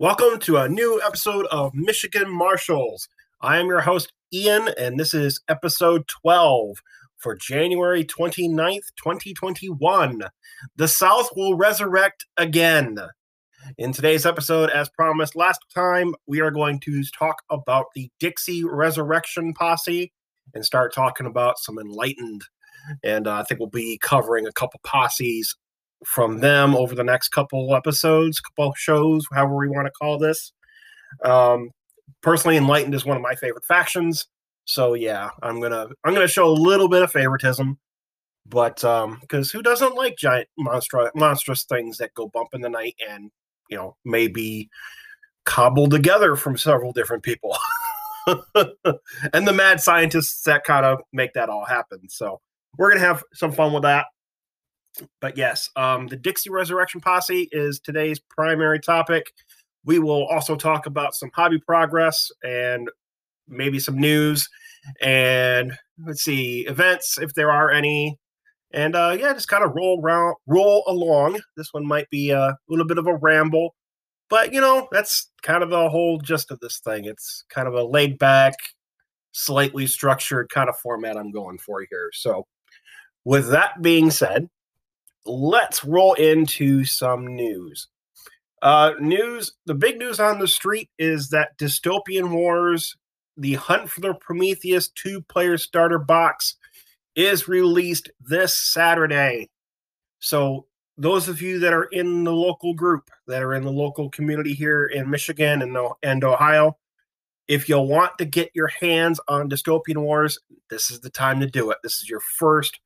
Welcome to a new episode of Michigan Marshals. I am your host, Ian, and this is episode 12 for January 29th, 2021. The South will resurrect again. In today's episode, as promised last time, we are going to talk about the Dixie Resurrection Posse and start talking about some enlightened. And uh, I think we'll be covering a couple posses from them over the next couple episodes, couple shows, however we want to call this. Um, personally, Enlightened is one of my favorite factions, so yeah, I'm gonna I'm gonna show a little bit of favoritism, but um, because who doesn't like giant monstrous monstrous things that go bump in the night and you know maybe cobbled together from several different people. and the mad scientists that kind of make that all happen. So we're gonna have some fun with that but yes, um, the Dixie Resurrection Posse is today's primary topic. We will also talk about some hobby progress and maybe some news and let's see events if there are any. And uh, yeah, just kind of roll around, roll along. This one might be a little bit of a ramble, but you know that's kind of the whole gist of this thing. It's kind of a laid back, slightly structured kind of format I'm going for here. So, with that being said, let's roll into some news. Uh, news the big news on the street is that Dystopian Wars, the Hunt for the Prometheus two player starter box, is released this Saturday. So, those of you that are in the local group, that are in the local community here in Michigan and, and Ohio, if you want to get your hands on Dystopian Wars, this is the time to do it. This is your first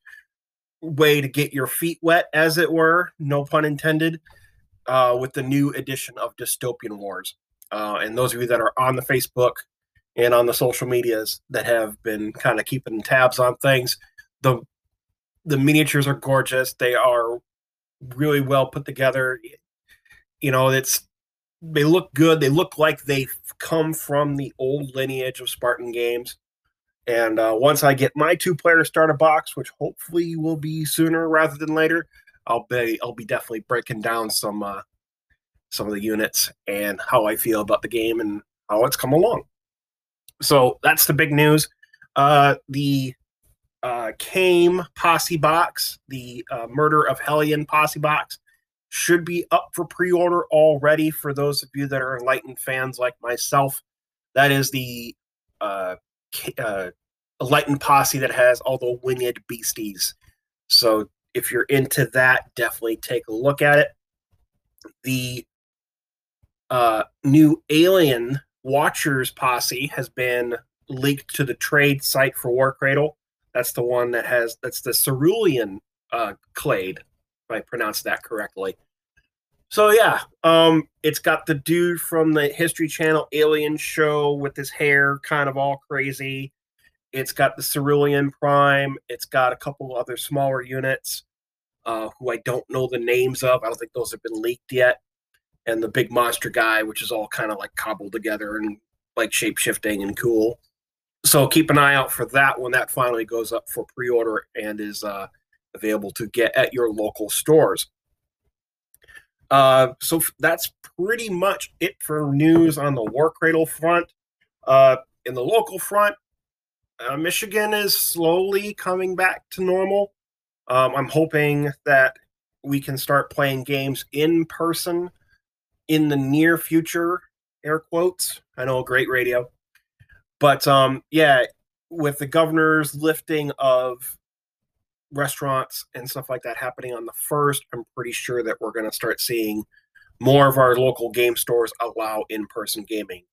way to get your feet wet, as it were, no pun intended, uh, with the new edition of Dystopian Wars. Uh, and those of you that are on the Facebook and on the social medias that have been kind of keeping tabs on things, the the miniatures are gorgeous. They are really well put together. You know, it's they look good. They look like they've come from the old lineage of Spartan games. And uh, once I get my two player starter box, which hopefully will be sooner rather than later, I'll be I'll be definitely breaking down some uh, some of the units and how I feel about the game and how it's come along. So that's the big news. Uh, the uh, Came Posse box, the uh, Murder of Hellion Posse box, should be up for pre-order already for those of you that are enlightened fans like myself. That is the uh, uh, lightened posse that has all the winged beasties. So if you're into that, definitely take a look at it. The uh, new Alien Watchers posse has been leaked to the trade site for War Cradle. That's the one that has that's the cerulean uh, clade, if I pronounced that correctly. So yeah, um, it's got the dude from the History Channel Alien show with his hair kind of all crazy. It's got the Cerulean Prime. It's got a couple other smaller units uh, who I don't know the names of. I don't think those have been leaked yet. And the big monster guy, which is all kind of like cobbled together and like shape shifting and cool. So keep an eye out for that when that finally goes up for pre order and is uh, available to get at your local stores. Uh, so that's pretty much it for news on the War Cradle front. Uh, in the local front, uh, Michigan is slowly coming back to normal. Um, I'm hoping that we can start playing games in person in the near future. Air quotes. I know, great radio. But um, yeah, with the governor's lifting of restaurants and stuff like that happening on the first, I'm pretty sure that we're going to start seeing more of our local game stores allow in person gaming.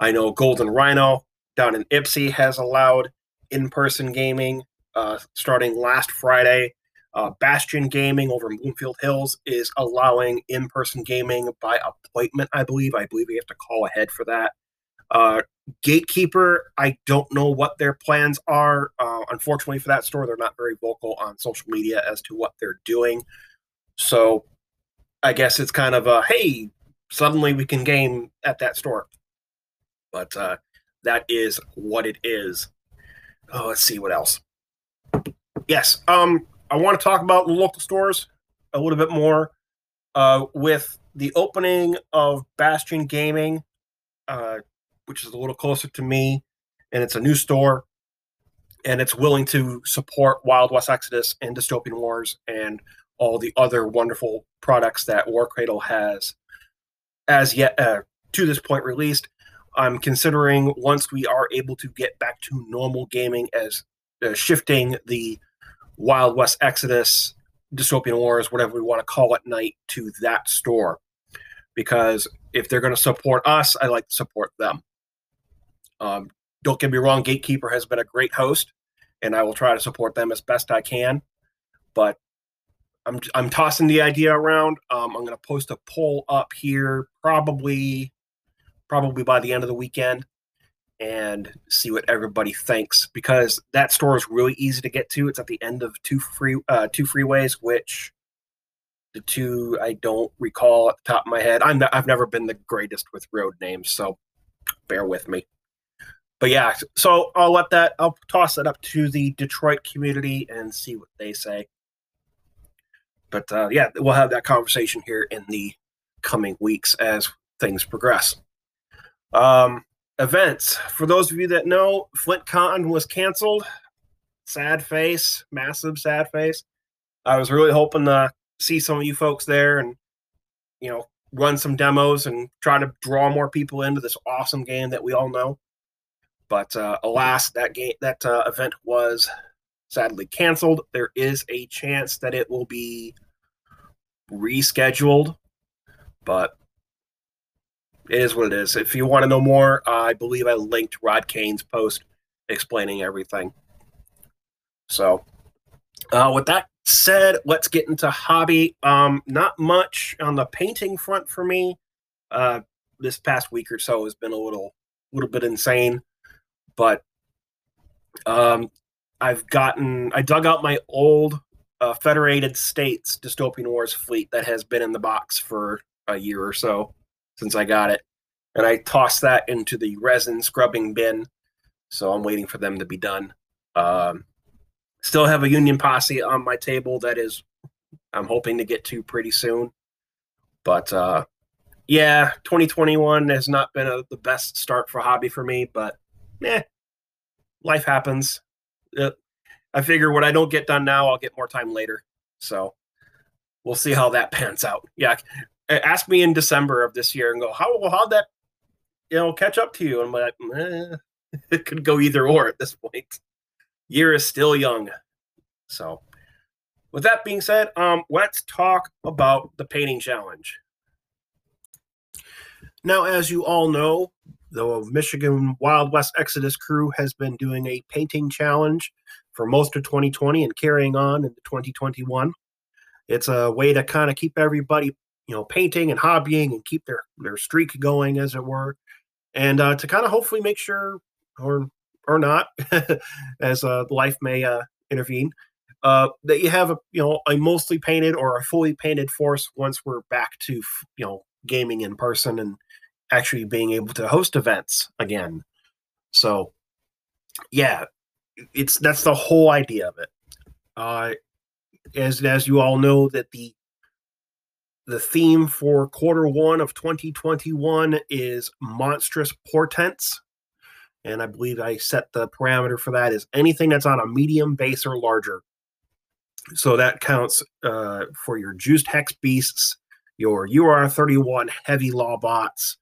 I know Golden Rhino down in Ypsi has allowed in person gaming uh, starting last Friday. Uh, Bastion Gaming over in Bloomfield Hills is allowing in person gaming by appointment, I believe. I believe we have to call ahead for that. Uh, Gatekeeper, I don't know what their plans are. Uh, unfortunately, for that store, they're not very vocal on social media as to what they're doing. So I guess it's kind of a hey, suddenly we can game at that store. But uh, that is what it is. Oh, let's see what else. Yes, um, I want to talk about local stores a little bit more. Uh, with the opening of Bastion Gaming, uh, which is a little closer to me, and it's a new store, and it's willing to support Wild West Exodus and Dystopian Wars and all the other wonderful products that War Cradle has as yet uh, to this point released. I'm considering once we are able to get back to normal gaming as uh, shifting the Wild West Exodus, Dystopian Wars, whatever we want to call it, night to that store. Because if they're going to support us, I like to support them. Um, don't get me wrong, Gatekeeper has been a great host, and I will try to support them as best I can. But I'm I'm tossing the idea around. Um, I'm going to post a poll up here, probably probably by the end of the weekend, and see what everybody thinks because that store is really easy to get to. It's at the end of two free uh, two freeways, which the two I don't recall at the top of my head. I'm I've never been the greatest with road names, so bear with me. But yeah, so I'll let that I'll toss it up to the Detroit community and see what they say. But uh, yeah, we'll have that conversation here in the coming weeks as things progress. Um, events. For those of you that know, FlintCon was canceled. Sad face, massive sad face. I was really hoping to see some of you folks there and, you know, run some demos and try to draw more people into this awesome game that we all know. But uh, alas, that game, that uh, event was sadly canceled. There is a chance that it will be rescheduled, but it is what it is. If you want to know more, uh, I believe I linked Rod Kane's post explaining everything. So, uh, with that said, let's get into hobby. Um, not much on the painting front for me. Uh, this past week or so has been a little, little bit insane, but um, I've gotten, I dug out my old uh, Federated States Dystopian Wars fleet that has been in the box for a year or so since I got it. And I tossed that into the resin scrubbing bin. So I'm waiting for them to be done. Um, still have a Union Posse on my table that is, I'm hoping to get to pretty soon. But uh, yeah, 2021 has not been a, the best start for hobby for me, but eh, life happens. Uh, I figure what I don't get done now, I'll get more time later. So we'll see how that pans out. Yeah, ask me in December of this year and go, how how'd that you know catch up to you? And I'm like, eh, it could go either or at this point. Year is still young. So with that being said, um, let's talk about the painting challenge. Now, as you all know, the Michigan Wild West Exodus crew has been doing a painting challenge for most of 2020 and carrying on into 2021. It's a way to kind of keep everybody, you know, painting and hobbying and keep their their streak going, as it were, and uh, to kind of hopefully make sure, or or not, as uh, life may uh, intervene, uh, that you have a you know a mostly painted or a fully painted force once we're back to you know gaming in person and actually being able to host events again. So, yeah, it's that's the whole idea of it. Uh, as as you all know, that the the theme for quarter one of 2021 is monstrous portents, and I believe I set the parameter for that is anything that's on a medium base or larger. So that counts uh, for your juiced hex beasts, your UR31 heavy law bots,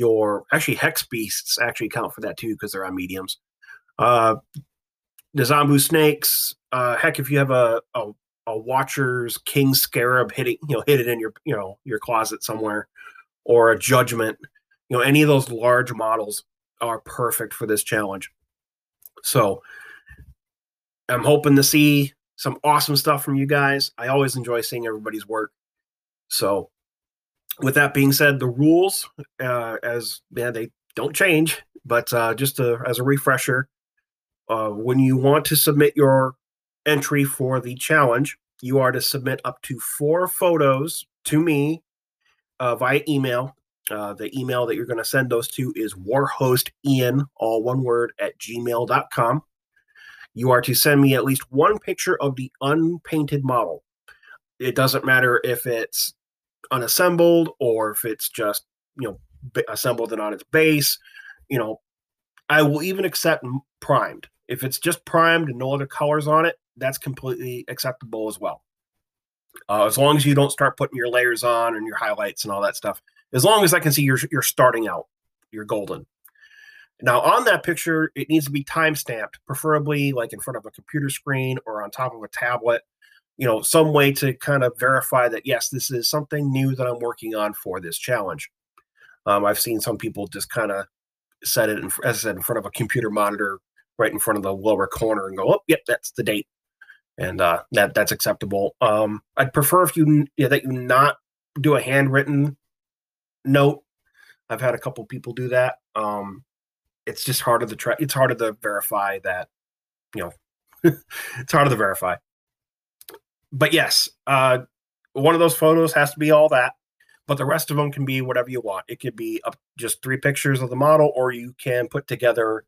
your actually hex beasts actually count for that too because they're on mediums. Uh, the Zombu snakes. Uh, heck, if you have a, a a Watcher's King Scarab hitting, you know, hit it in your you know your closet somewhere, or a Judgment, you know, any of those large models are perfect for this challenge. So I'm hoping to see some awesome stuff from you guys. I always enjoy seeing everybody's work. So with that being said, the rules, uh, as yeah, they don't change, but uh, just to, as a refresher, uh, when you want to submit your entry for the challenge, you are to submit up to four photos to me uh, via email. Uh, the email that you're going to send those to is warhostian, all one word, at gmail.com. You are to send me at least one picture of the unpainted model. It doesn't matter if it's unassembled or if it's just you know assembled and on its base. You know, I will even accept primed. If it's just primed and no other colors on it, that's completely acceptable as well. Uh, as long as you don't start putting your layers on and your highlights and all that stuff. As long as I can see you're you're starting out, you're golden. Now on that picture, it needs to be time stamped, preferably like in front of a computer screen or on top of a tablet. You know, some way to kind of verify that yes, this is something new that I'm working on for this challenge. Um, I've seen some people just kind of set it, in, as I said, in front of a computer monitor, right in front of the lower corner, and go, "Oh, yep, that's the date," and uh, that that's acceptable. Um, I'd prefer if you yeah, that you not do a handwritten note. I've had a couple people do that. Um, it's just harder to try. It's harder to verify that. You know, it's harder to verify. But yes, uh, one of those photos has to be all that but the rest of them can be whatever you want. It could be just three pictures of the model, or you can put together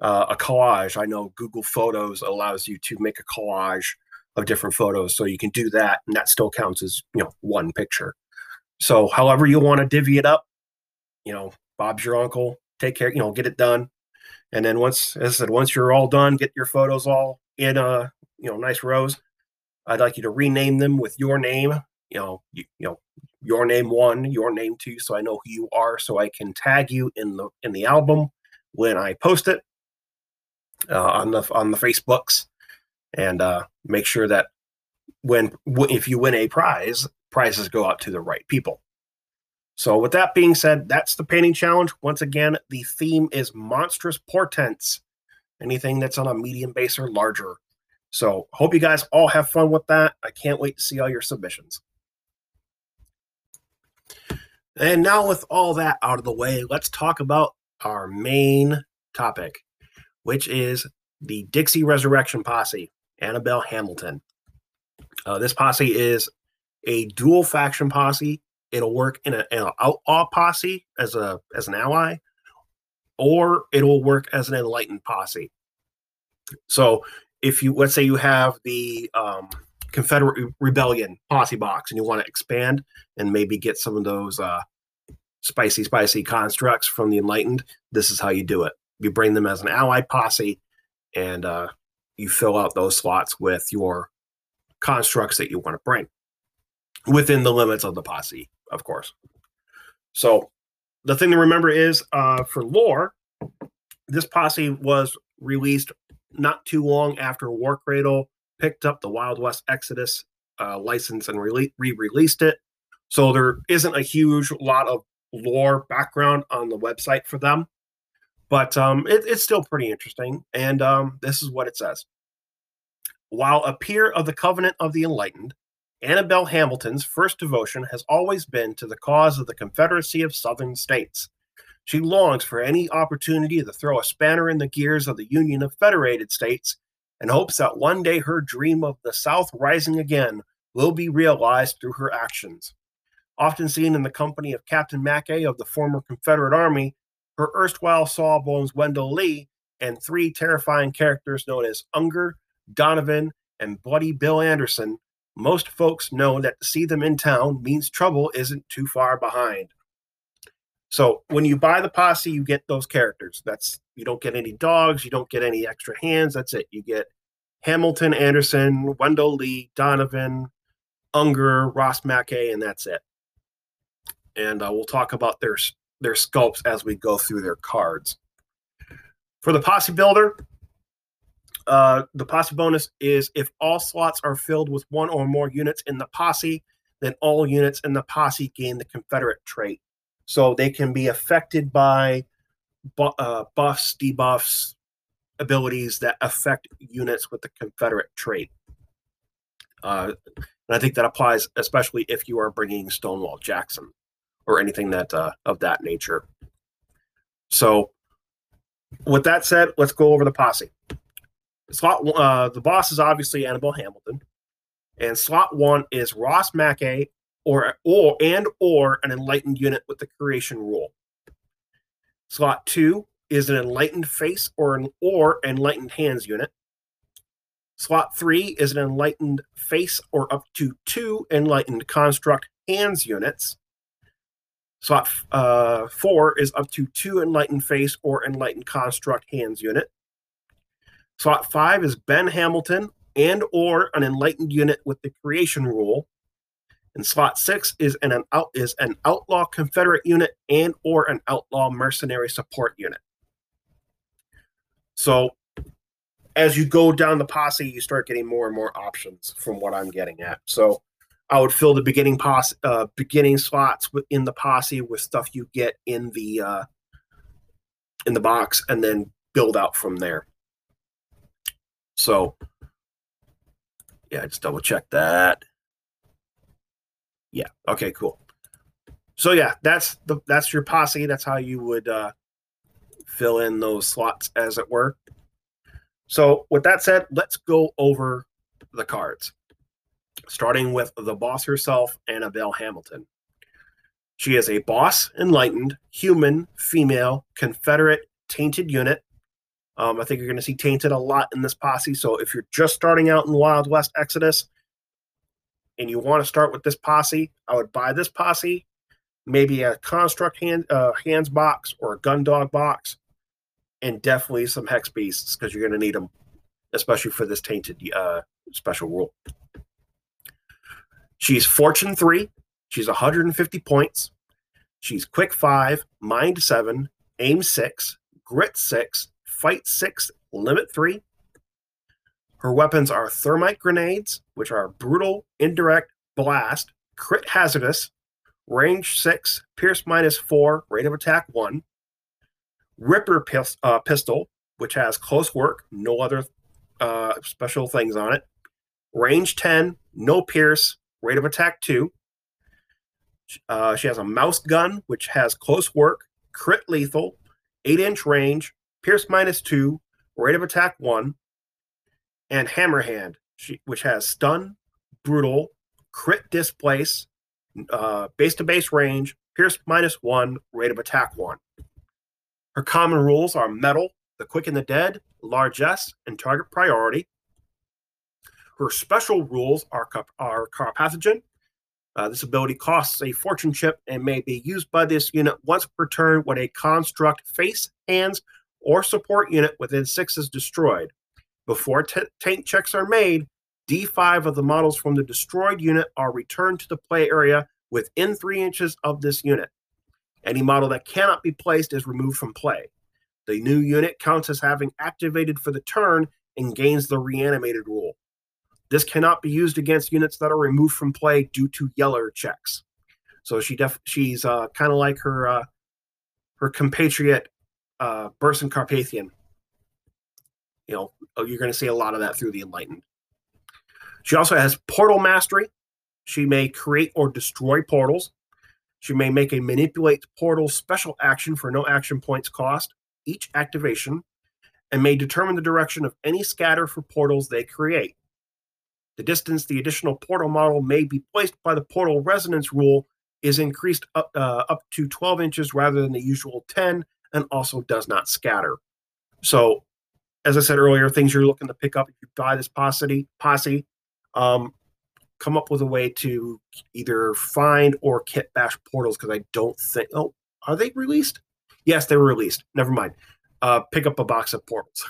uh, a collage. I know Google Photos allows you to make a collage of different photos, so you can do that, and that still counts as you know one picture. So, however you want to divvy it up, you know, Bob's your uncle. Take care, you know, get it done, and then once, as I said, once you're all done, get your photos all in a you know nice rows. I'd like you to rename them with your name. You know, you, you know, your name one, your name two, so I know who you are, so I can tag you in the in the album when I post it uh, on the on the Facebooks, and uh, make sure that when if you win a prize, prizes go out to the right people. So, with that being said, that's the painting challenge. Once again, the theme is monstrous portents, anything that's on a medium base or larger. So, hope you guys all have fun with that. I can't wait to see all your submissions. And now, with all that out of the way, let's talk about our main topic, which is the Dixie Resurrection Posse, Annabelle Hamilton. Uh, this posse is a dual faction posse. It'll work in, in an outlaw posse as a as an ally, or it'll work as an enlightened posse. So, if you let's say you have the um, Confederate Rebellion posse box and you want to expand and maybe get some of those uh, spicy, spicy constructs from the Enlightened, this is how you do it. You bring them as an allied posse and uh, you fill out those slots with your constructs that you want to bring within the limits of the posse, of course. So the thing to remember is uh, for lore, this posse was released not too long after War Cradle picked up the Wild West Exodus uh, license and re released it. So there isn't a huge lot of lore background on the website for them, but um, it, it's still pretty interesting. And um, this is what it says While a peer of the Covenant of the Enlightened, Annabelle Hamilton's first devotion has always been to the cause of the Confederacy of Southern States. She longs for any opportunity to throw a spanner in the gears of the Union of Federated States and hopes that one day her dream of the South rising again will be realized through her actions. Often seen in the company of Captain Mackay of the former Confederate Army, her erstwhile sawbones Wendell Lee, and three terrifying characters known as Unger, Donovan, and Bloody Bill Anderson, most folks know that to see them in town means trouble isn't too far behind. So when you buy the posse, you get those characters. That's you don't get any dogs, you don't get any extra hands. That's it. You get Hamilton, Anderson, Wendell Lee, Donovan, Unger, Ross Mackay, and that's it. And uh, we'll talk about their their sculpts as we go through their cards. For the posse builder, uh, the posse bonus is if all slots are filled with one or more units in the posse, then all units in the posse gain the Confederate trait. So they can be affected by bu- uh, buffs, debuffs, abilities that affect units with the Confederate trait. Uh, and I think that applies especially if you are bringing Stonewall Jackson or anything that uh, of that nature. So, with that said, let's go over the posse. Slot uh, the boss is obviously Annabelle Hamilton, and slot one is Ross Mackay or or and or an enlightened unit with the creation rule. Slot two is an enlightened face or an or enlightened hands unit. Slot three is an enlightened face or up to two enlightened construct hands units. Slot uh, four is up to two enlightened face or enlightened construct hands unit. Slot five is Ben Hamilton and or an enlightened unit with the creation rule. And slot six is an, an out is an outlaw Confederate unit and or an outlaw mercenary support unit. So as you go down the posse, you start getting more and more options from what I'm getting at. So I would fill the beginning posse, uh, beginning slots in the posse with stuff you get in the uh, in the box, and then build out from there. So, yeah, I just double check that. Yeah. Okay. Cool. So yeah, that's the that's your posse. That's how you would uh, fill in those slots, as it were. So, with that said, let's go over the cards, starting with the boss herself, Annabelle Hamilton. She is a boss, enlightened, human, female, Confederate, tainted unit. Um, I think you're going to see tainted a lot in this posse. So, if you're just starting out in Wild West Exodus and you want to start with this posse, I would buy this posse, maybe a construct hand, uh, hands box or a gun dog box and definitely some hex beasts because you're going to need them, especially for this tainted uh, special rule. She's fortune three. She's 150 points. She's quick five, mind seven, aim six, grit six, fight six, limit three. Her weapons are thermite grenades, which are brutal, indirect, blast, crit hazardous, range six, pierce minus four, rate of attack one. Ripper pis- uh, pistol, which has close work, no other uh, special things on it. Range 10, no pierce, rate of attack 2. Uh, she has a mouse gun, which has close work, crit lethal, 8 inch range, pierce minus 2, rate of attack 1. And hammerhand, which has stun, brutal, crit displace, base to base range, pierce minus 1, rate of attack 1. Her common rules are metal, the quick and the dead, largesse, and target priority. Her special rules are, are Carpathogen. Uh, this ability costs a fortune chip and may be used by this unit once per turn when a construct face, hands, or support unit within six is destroyed. Before t- tank checks are made, D5 of the models from the destroyed unit are returned to the play area within three inches of this unit. Any model that cannot be placed is removed from play. The new unit counts as having activated for the turn and gains the reanimated rule. This cannot be used against units that are removed from play due to yeller checks. So she def- she's uh, kind of like her uh, her compatriot uh, Burson Carpathian. You know, oh, you're going to see a lot of that through the Enlightened. She also has portal mastery. She may create or destroy portals. She may make a manipulate portal special action for no action points cost each activation and may determine the direction of any scatter for portals they create. The distance the additional portal model may be placed by the portal resonance rule is increased up, uh, up to 12 inches rather than the usual 10 and also does not scatter. So, as I said earlier, things you're looking to pick up if you buy this posse, posse um, come up with a way to either find or kit bash portals because I don't think. Oh, are they released? Yes, they were released. Never mind. Uh, pick up a box of portals.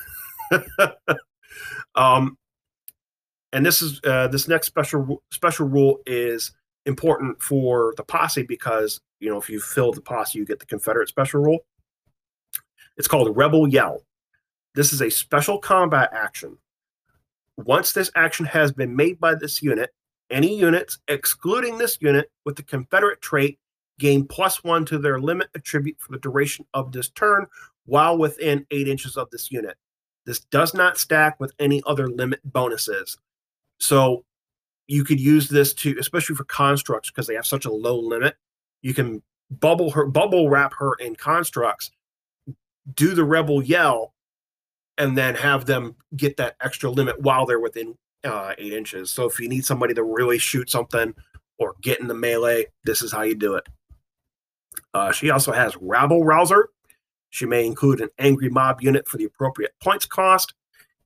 um, and this is uh, this next special special rule is important for the posse because you know if you fill the posse, you get the Confederate special rule. It's called Rebel Yell. This is a special combat action. Once this action has been made by this unit, any units, excluding this unit, with the Confederate trait gain plus one to their limit attribute for the duration of this turn while within eight inches of this unit. This does not stack with any other limit bonuses. So you could use this to, especially for constructs, because they have such a low limit. You can bubble her, bubble wrap her in constructs, do the rebel yell, and then have them get that extra limit while they're within uh, eight inches. So if you need somebody to really shoot something or get in the melee, this is how you do it. Uh, she also has Rabble Rouser. She may include an angry mob unit for the appropriate points cost.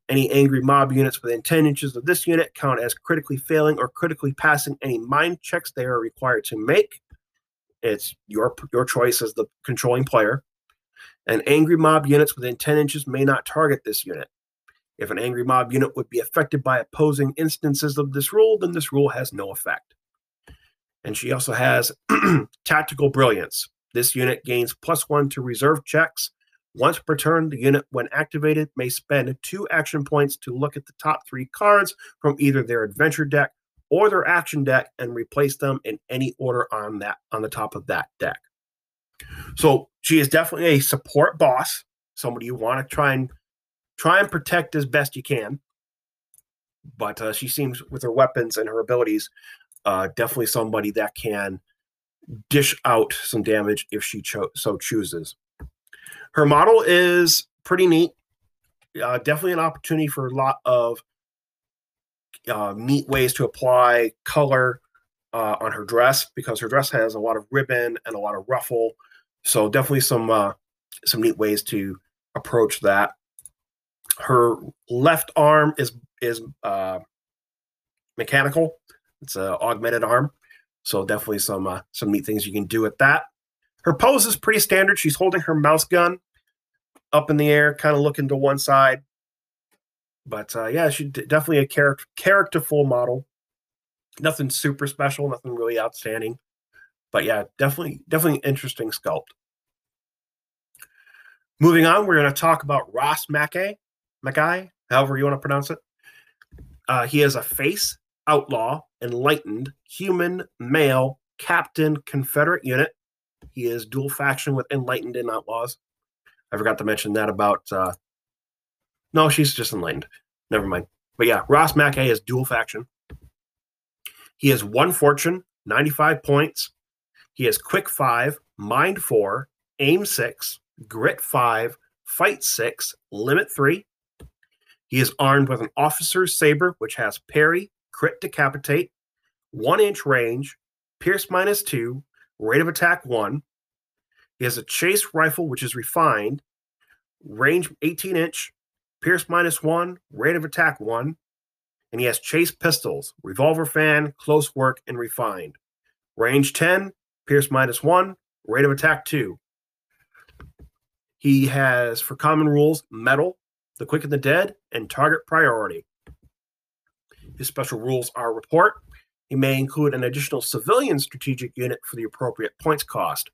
Any angry mob units within 10 inches of this unit count as critically failing or critically passing any mind checks they are required to make. It's your your choice as the controlling player. And angry mob units within 10 inches may not target this unit. If an angry mob unit would be affected by opposing instances of this rule, then this rule has no effect. And she also has tactical brilliance. This unit gains plus one to reserve checks. Once per turn, the unit, when activated, may spend two action points to look at the top three cards from either their adventure deck or their action deck and replace them in any order on that on the top of that deck. So she is definitely a support boss, somebody you want to try and try and protect as best you can. But uh, she seems, with her weapons and her abilities, uh, definitely somebody that can dish out some damage if she cho- so chooses. Her model is pretty neat. Uh, definitely an opportunity for a lot of uh, neat ways to apply color uh, on her dress because her dress has a lot of ribbon and a lot of ruffle. So definitely some uh, some neat ways to approach that her left arm is is uh, mechanical. It's an augmented arm, so definitely some uh, some neat things you can do with that. Her pose is pretty standard. She's holding her mouse gun up in the air, kind of looking to one side. But uh, yeah, she's definitely a character characterful model. Nothing super special, nothing really outstanding. But yeah, definitely definitely interesting sculpt. Moving on, we're going to talk about Ross Mackay. Mackay, however you want to pronounce it. Uh, he is a face, outlaw, enlightened, human, male, captain, Confederate unit. He is dual faction with enlightened and outlaws. I forgot to mention that about. Uh, no, she's just enlightened. Never mind. But yeah, Ross Mackay is dual faction. He has one fortune, 95 points. He has quick five, mind four, aim six, grit five, fight six, limit three. He is armed with an officer's saber, which has parry, crit decapitate, one inch range, pierce minus two, rate of attack one. He has a chase rifle, which is refined, range 18 inch, pierce minus one, rate of attack one. And he has chase pistols, revolver fan, close work, and refined. Range 10, pierce minus one, rate of attack two. He has, for common rules, metal, the quick and the dead, and target priority. His special rules are report. He may include an additional civilian strategic unit for the appropriate points cost.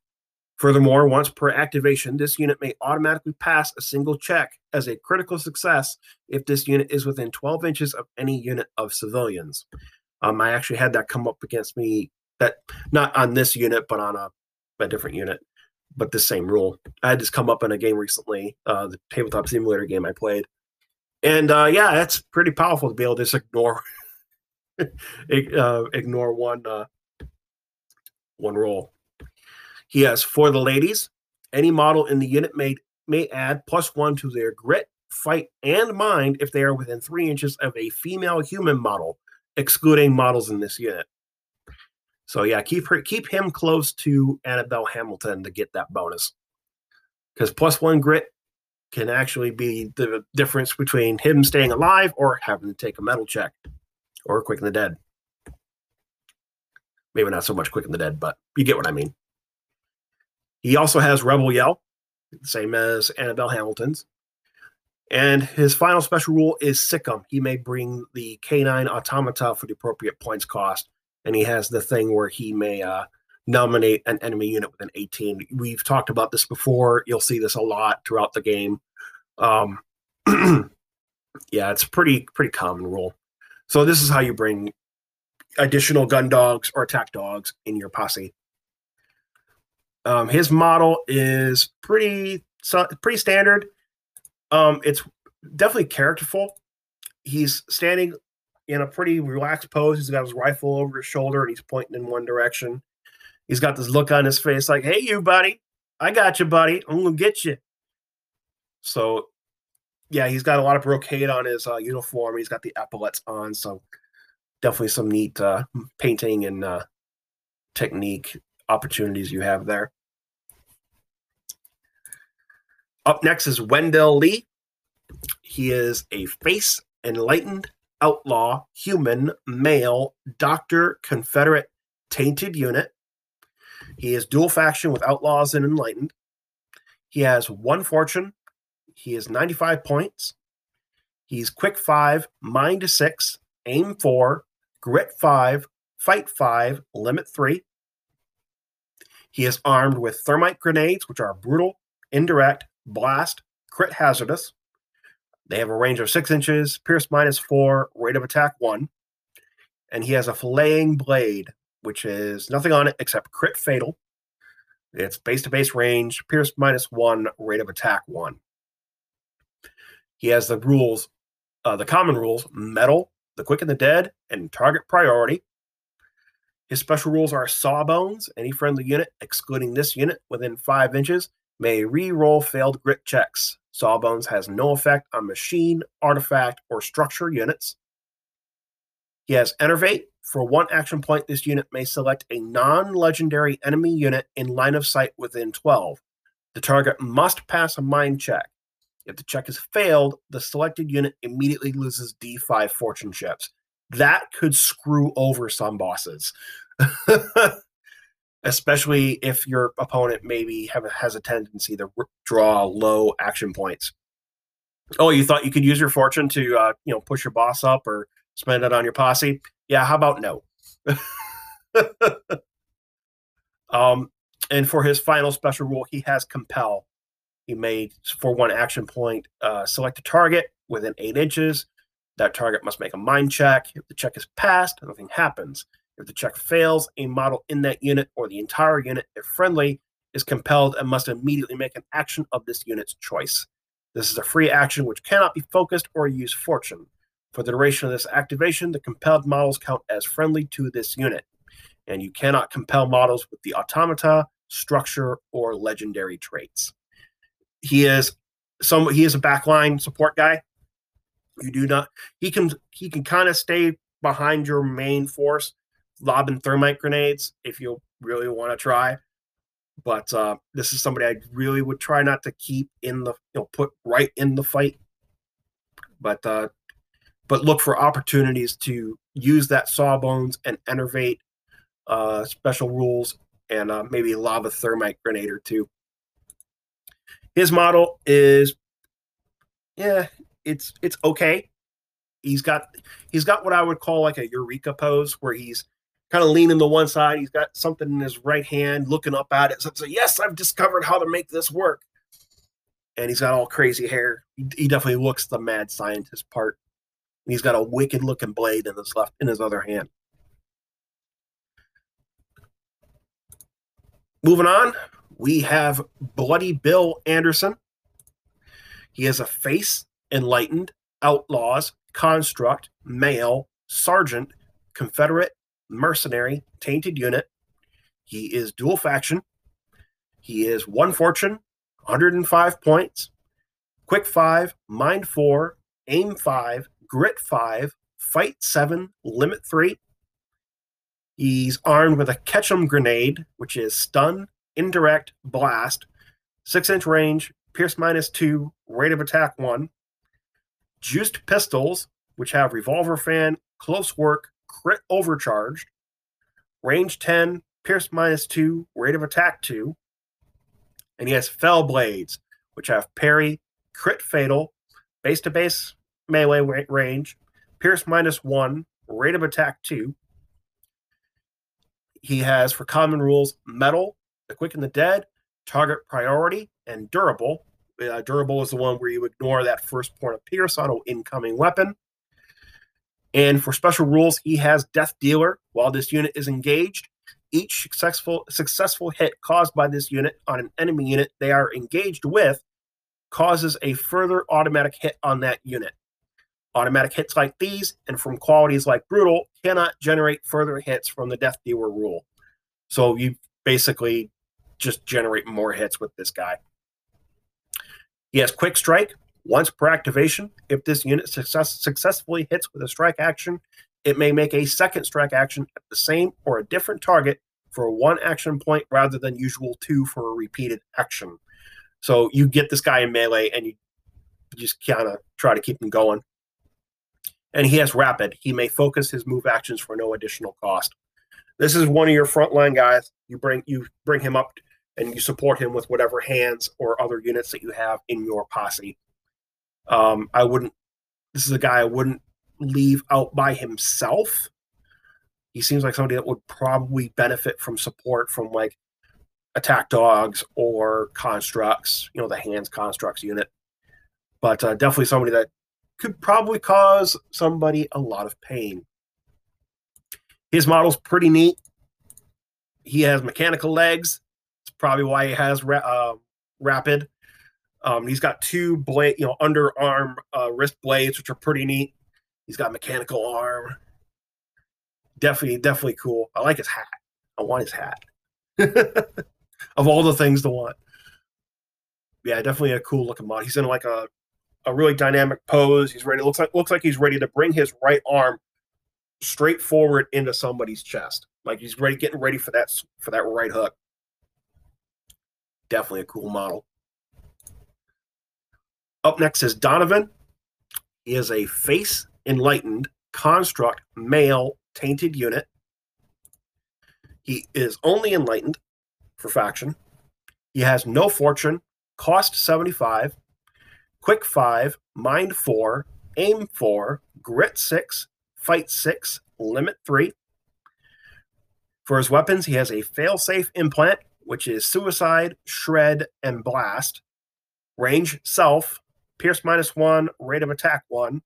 Furthermore, once per activation, this unit may automatically pass a single check as a critical success if this unit is within 12 inches of any unit of civilians. Um, I actually had that come up against me, that not on this unit, but on a, a different unit but the same rule. I had this come up in a game recently, uh, the tabletop simulator game I played, and uh, yeah, that's pretty powerful to be able to just ignore uh, ignore one uh, one roll. He has for the ladies. Any model in the unit may may add plus one to their grit, fight, and mind if they are within three inches of a female human model, excluding models in this unit. So yeah, keep her keep him close to Annabelle Hamilton to get that bonus. Because plus one grit can actually be the difference between him staying alive or having to take a metal check or quick in the dead. Maybe not so much quick in the dead, but you get what I mean. He also has Rebel Yell, same as Annabelle Hamilton's. And his final special rule is Sic 'em. He may bring the canine automata for the appropriate points cost and he has the thing where he may uh, nominate an enemy unit with an 18. We've talked about this before. You'll see this a lot throughout the game. Um, yeah, it's pretty pretty common rule. So this is how you bring additional gun dogs or attack dogs in your posse. Um, his model is pretty pretty standard. Um, it's definitely characterful. He's standing in a pretty relaxed pose. He's got his rifle over his shoulder and he's pointing in one direction. He's got this look on his face like, hey, you, buddy. I got you, buddy. I'm going to get you. So, yeah, he's got a lot of brocade on his uh, uniform. He's got the epaulets on. So, definitely some neat uh, painting and uh, technique opportunities you have there. Up next is Wendell Lee. He is a face enlightened outlaw human male doctor confederate tainted unit. He is dual faction with outlaws and enlightened. He has one fortune. He is 95 points. He's quick five, mind six, aim four, grit five, fight five, limit three. He is armed with thermite grenades, which are brutal, indirect, blast, crit hazardous. They have a range of six inches, pierce minus four, rate of attack one. And he has a filleting blade, which is nothing on it except crit fatal. It's base to base range, pierce minus one, rate of attack one. He has the rules, uh, the common rules metal, the quick and the dead, and target priority. His special rules are Sawbones. Any friendly unit, excluding this unit, within five inches may re-roll failed grit checks. Sawbones has no effect on machine, artifact, or structure units. He has Enervate. For one action point, this unit may select a non legendary enemy unit in line of sight within 12. The target must pass a mind check. If the check is failed, the selected unit immediately loses D5 fortune chips. That could screw over some bosses. especially if your opponent maybe have, has a tendency to draw low action points. Oh, you thought you could use your fortune to uh, you know push your boss up or spend it on your posse? Yeah, how about no? um, and for his final special rule, he has compel. He made for one action point, uh, select a target within eight inches. That target must make a mind check. If the check is passed, nothing happens. If the check fails, a model in that unit or the entire unit, if friendly, is compelled and must immediately make an action of this unit's choice. This is a free action which cannot be focused or use fortune. For the duration of this activation, the compelled models count as friendly to this unit, and you cannot compel models with the automata, structure, or legendary traits. He is some he is a backline support guy. You do not he can he can kind of stay behind your main force lobbing thermite grenades if you really want to try. But uh, this is somebody I really would try not to keep in the you know put right in the fight. But uh, but look for opportunities to use that sawbones and enervate uh, special rules and uh, maybe lava thermite grenade or two. His model is yeah, it's it's okay. He's got he's got what I would call like a eureka pose where he's kind of leaning to one side. He's got something in his right hand, looking up at it. So, so yes, I've discovered how to make this work. And he's got all crazy hair. He, he definitely looks the mad scientist part. And he's got a wicked looking blade in his left in his other hand. Moving on, we have Bloody Bill Anderson. He has a face, enlightened, outlaws, construct, male, sergeant, Confederate, mercenary, tainted unit. He is dual faction. He is one fortune, 105 points, quick five, mind four, aim five, grit five, fight seven, limit three. He's armed with a Ketchum grenade, which is stun, indirect, blast, six inch range, pierce minus two, rate of attack one. Juiced pistols, which have revolver fan, close work, crit overcharged, range 10, pierce minus 2, rate of attack 2. And he has fell blades, which have parry, crit fatal, base to base melee range, pierce minus 1, rate of attack 2. He has for common rules metal, the quick and the dead, target priority, and durable. Uh, durable is the one where you ignore that first point of pierce on an incoming weapon. And for special rules, he has Death Dealer. While this unit is engaged, each successful successful hit caused by this unit on an enemy unit they are engaged with causes a further automatic hit on that unit. Automatic hits like these and from qualities like Brutal cannot generate further hits from the Death Dealer rule. So you basically just generate more hits with this guy. He has Quick Strike, once per activation, if this unit success- successfully hits with a strike action, it may make a second strike action at the same or a different target for one action point rather than usual two for a repeated action. So you get this guy in melee and you just kind of try to keep him going. And he has rapid. He may focus his move actions for no additional cost. This is one of your frontline guys. You bring you bring him up and you support him with whatever hands or other units that you have in your posse. Um, I wouldn't. This is a guy I wouldn't leave out by himself. He seems like somebody that would probably benefit from support from like attack dogs or constructs, you know, the hands constructs unit. But uh, definitely somebody that could probably cause somebody a lot of pain. His model's pretty neat. He has mechanical legs. It's probably why he has uh, rapid. Um, he's got two blade, you know, underarm uh, wrist blades, which are pretty neat. He's got mechanical arm. Definitely, definitely cool. I like his hat. I want his hat. of all the things to want. Yeah, definitely a cool looking mod. He's in like a a really dynamic pose. He's ready. Looks like looks like he's ready to bring his right arm straight forward into somebody's chest. Like he's ready, getting ready for that for that right hook. Definitely a cool model. Up next is Donovan. He is a face enlightened construct male tainted unit. He is only enlightened for faction. He has no fortune, cost 75, quick 5, mind 4, aim 4, grit 6, fight 6, limit 3. For his weapons, he has a failsafe implant, which is suicide, shred, and blast. Range self, pierce minus 1, rate of attack 1.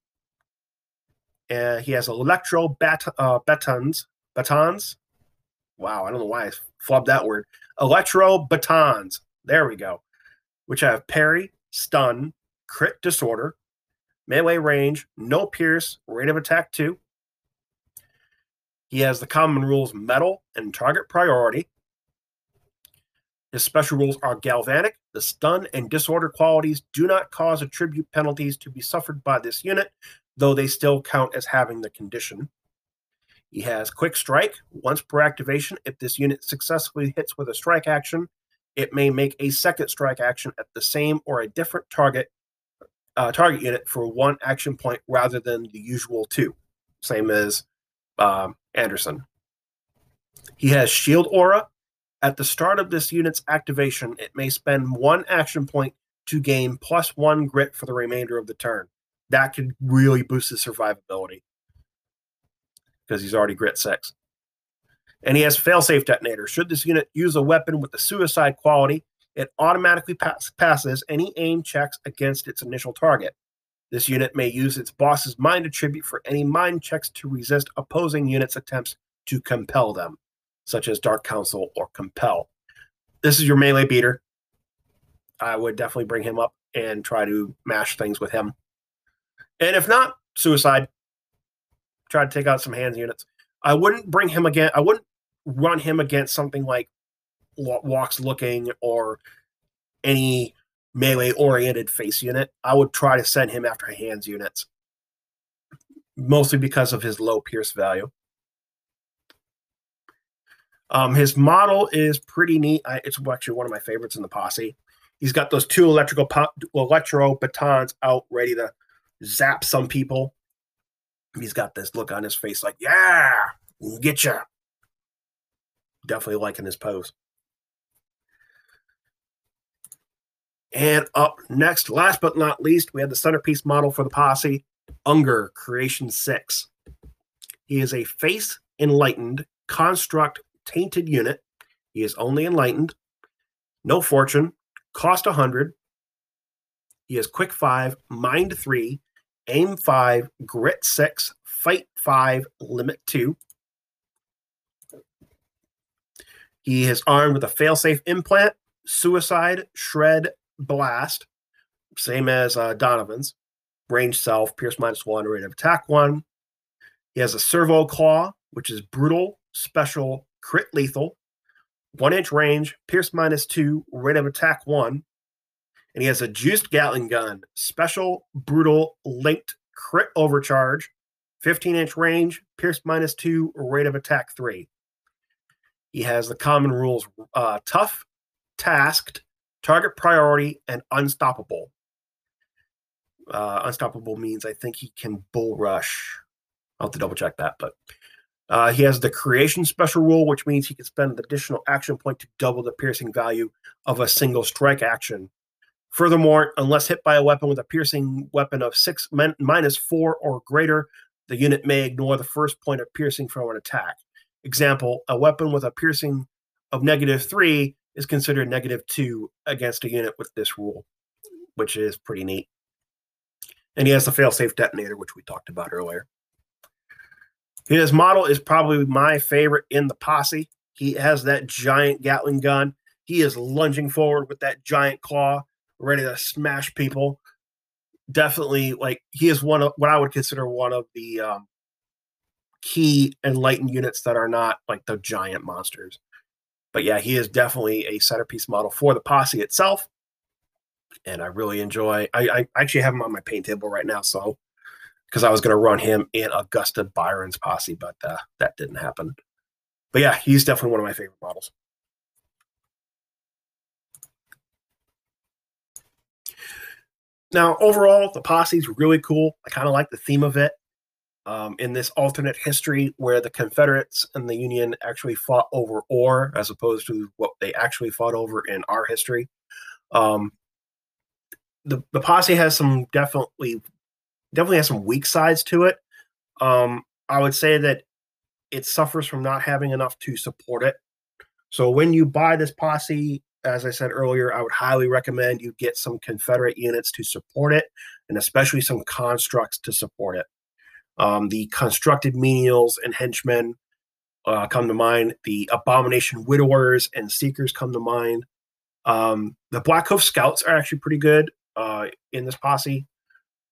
And he has electro bat- uh, batons, batons. Wow, I don't know why I flubbed that word. Electro batons. There we go. Which have parry, stun, crit disorder, melee range, no pierce, rate of attack 2. He has the common rules metal and target priority. His special rules are galvanic. The stun and disorder qualities do not cause attribute penalties to be suffered by this unit, though they still count as having the condition. He has Quick Strike. Once per activation, if this unit successfully hits with a strike action, it may make a second strike action at the same or a different target uh, target unit for one action point rather than the usual two, same as um, Anderson. He has Shield Aura. At the start of this unit's activation, it may spend one action point to gain plus one grit for the remainder of the turn. That could really boost his survivability because he's already grit six. And he has failsafe detonator. Should this unit use a weapon with the suicide quality, it automatically pass, passes any aim checks against its initial target. This unit may use its boss's mind attribute for any mind checks to resist opposing units' attempts to compel them, such as Dark Council or Compel. This is your melee beater. I would definitely bring him up and try to mash things with him. And if not, suicide try to take out some hands units. I wouldn't bring him again. I wouldn't run him against something like walks looking or any melee oriented face unit. I would try to send him after hands units, mostly because of his low pierce value. Um, his model is pretty neat. I, it's actually one of my favorites in the posse. He's got those two electrical po- electro batons out ready to zap some people he's got this look on his face like, yeah, we'll get you. Definitely liking his pose. And up next, last but not least, we have the centerpiece model for the posse, Unger Creation 6. He is a face enlightened construct tainted unit. He is only enlightened, no fortune, cost 100. He is quick 5, mind 3, aim 5, grit 6, fight 5, limit 2. He is armed with a failsafe implant, suicide, shred, blast, same as uh, Donovan's. Range self, pierce minus 1, rate of attack 1. He has a servo claw, which is brutal, special, crit lethal, 1 inch range, pierce minus 2, rate of attack 1 and he has a juiced Gatling gun, special, brutal, linked crit overcharge, 15 inch range, pierce minus two, rate of attack three. He has the common rules uh, tough, tasked, target priority, and unstoppable. Uh, unstoppable means I think he can bull rush. I'll have to double check that, but uh, he has the creation special rule, which means he can spend an additional action point to double the piercing value of a single strike action. Furthermore, unless hit by a weapon with a piercing weapon of six min- minus four or greater, the unit may ignore the first point of piercing from an attack. Example: a weapon with a piercing of negative three is considered negative two against a unit with this rule, which is pretty neat. And he has the failsafe detonator, which we talked about earlier. His model is probably my favorite in the posse. He has that giant Gatling gun. He is lunging forward with that giant claw, ready to smash people. Definitely, like he is one of what I would consider one of the um, key enlightened units that are not like the giant monsters. But yeah, he is definitely a centerpiece model for the posse itself. And I really enjoy. I, I actually have him on my paint table right now, so because I was going to run him in Augusta Byron's posse, but uh, that didn't happen. But yeah, he's definitely one of my favorite models. Now, overall, the posse is really cool. I kind of like the theme of it. Um, in this alternate history where the Confederates and the Union actually fought over ore as opposed to what they actually fought over in our history. Um, the, the posse has some definitely definitely has some weak sides to it. Um, I would say that it suffers from not having enough to support it. So when you buy this posse, as I said earlier, I would highly recommend you get some Confederate units to support it, and especially some constructs to support it. Um, the constructed menials and henchmen uh, come to mind. The abomination widowers and seekers come to mind. Um, the Black Hoof Scouts are actually pretty good uh, in this posse.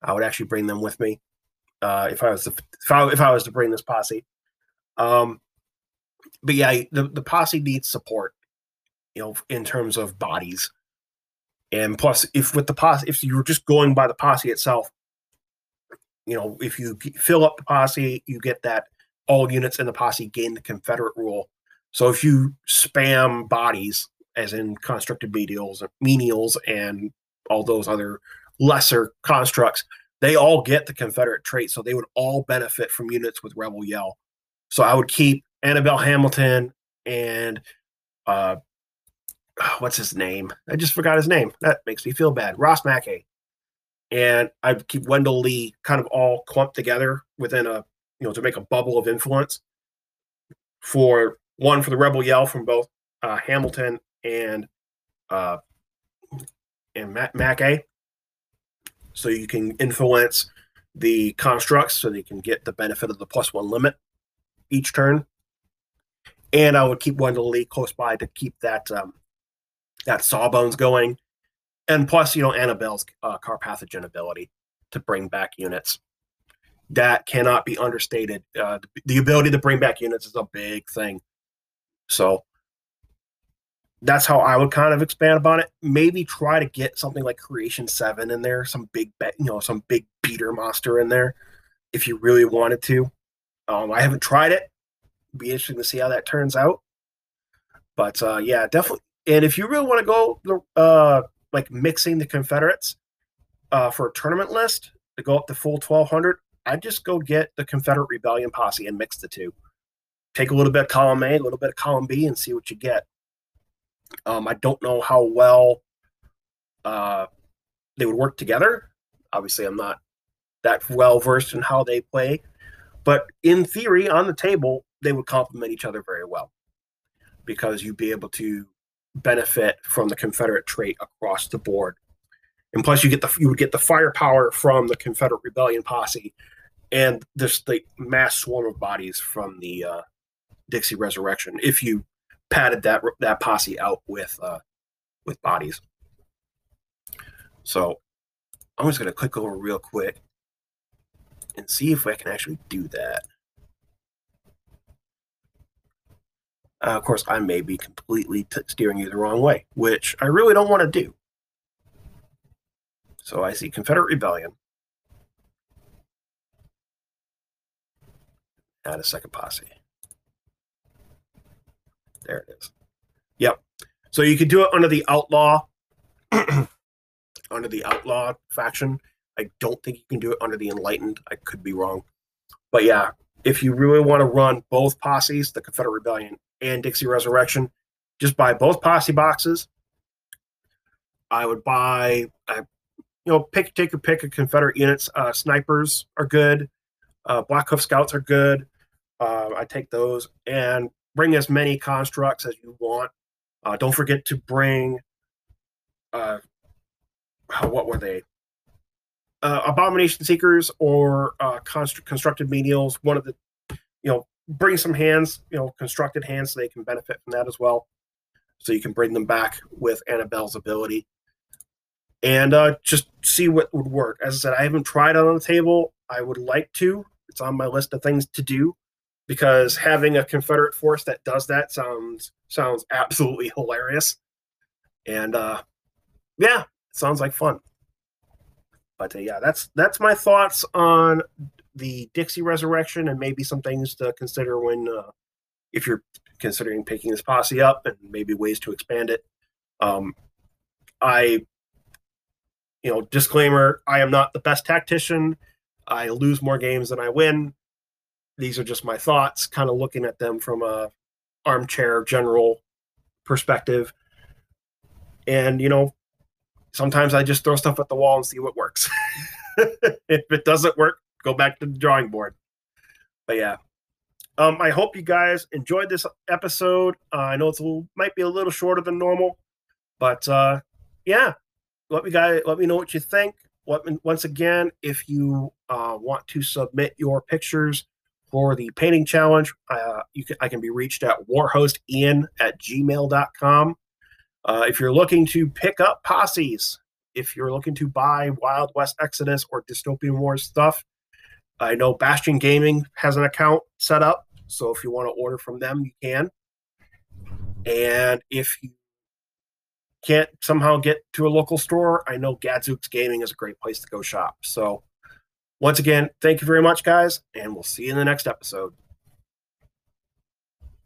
I would actually bring them with me uh, if I was to, if I, if I was to bring this posse. Um, but yeah, the the posse needs support, you know, in terms of bodies, and plus, if with the posse, if you're just going by the posse itself, you know, if you fill up the posse, you get that all units in the posse gain the Confederate rule. So if you spam bodies, as in constructed menials, menials, and all those other lesser constructs, they all get the Confederate trait, so they would all benefit from units with Rebel Yell. So I would keep Annabelle Hamilton and uh, what's his name? I just forgot his name. That makes me feel bad. Ross Mackay. And I'd keep Wendell Lee kind of all clumped together within a, you know, to make a bubble of influence for one for the Rebel Yell from both uh, Hamilton and uh, and Matt Mackay so you can influence the constructs so they can get the benefit of the plus one limit each turn. And I would keep Wendell Lee close by to keep that um, that sawbones going, and plus you know Annabelle's uh, Carpathogen ability to bring back units. That cannot be understated. Uh, the ability to bring back units is a big thing. So that's how I would kind of expand upon it. Maybe try to get something like Creation Seven in there, some big bet, you know, some big beater monster in there, if you really wanted to. Um, I haven't tried it. Be interesting to see how that turns out. But uh, yeah, definitely. And if you really want to go, uh, like mixing the Confederates uh, for a tournament list to go up to full twelve hundred, I'd just go get the Confederate Rebellion posse and mix the two. Take a little bit of column A, a little bit of column B, and see what you get. Um, I don't know how well uh, they would work together. Obviously, I'm not that well versed in how they play, but in theory, on the table, they would complement each other very well because you'd be able to benefit from the Confederate trait across the board. And plus, you get the you would get the firepower from the Confederate Rebellion posse, and this the mass swarm of bodies from the uh, Dixie Resurrection. If you padded that that posse out with uh, with bodies. So I'm just gonna click over real quick and see if I can actually do that. Uh, of course, I may be completely t- steering you the wrong way, which I really don't want to do. So I see Confederate Rebellion. Add a second posse. There it is. Yep. So you could do it under the outlaw, under the outlaw faction. I don't think you can do it under the Enlightened. I could be wrong. But yeah, if you really want to run both posses, the Confederate Rebellion and Dixie Resurrection, just buy both posse boxes. I would buy, uh, you know, pick take a pick of Confederate units. Uh, snipers are good. Uh, Black Hoof Scouts are good. Uh, I take those and bring as many constructs as you want. Uh, don't forget to bring. Uh, what were they? Uh, abomination seekers or uh, const- constructed menials. One of the, you know, bring some hands, you know, constructed hands, so they can benefit from that as well. So you can bring them back with Annabelle's ability, and uh, just see what would work. As I said, I haven't tried it on the table. I would like to. It's on my list of things to do because having a Confederate force that does that sounds sounds absolutely hilarious. And uh, yeah, sounds like fun. But uh, yeah, that's that's my thoughts on the Dixie Resurrection and maybe some things to consider when uh, if you're considering picking this posse up and maybe ways to expand it. Um, I, you know, disclaimer: I am not the best tactician. I lose more games than I win. These are just my thoughts, kind of looking at them from a armchair general perspective. And you know, sometimes I just throw stuff at the wall and see what works. if it doesn't work, go back to the drawing board. But yeah, um, I hope you guys enjoyed this episode. Uh, I know it's little, might be a little shorter than normal, but uh, yeah, let me guys let me know what you think. What, once again, if you uh, want to submit your pictures for the painting challenge, uh, you can I can be reached at warhostian at gmail.com. Uh, if you're looking to pick up posses, if you're looking to buy Wild West Exodus or Dystopian Wars stuff, I know Bastion Gaming has an account set up. So if you want to order from them, you can. And if you can't somehow get to a local store, I know Gadzooks Gaming is a great place to go shop. So once again, thank you very much, guys, and we'll see you in the next episode.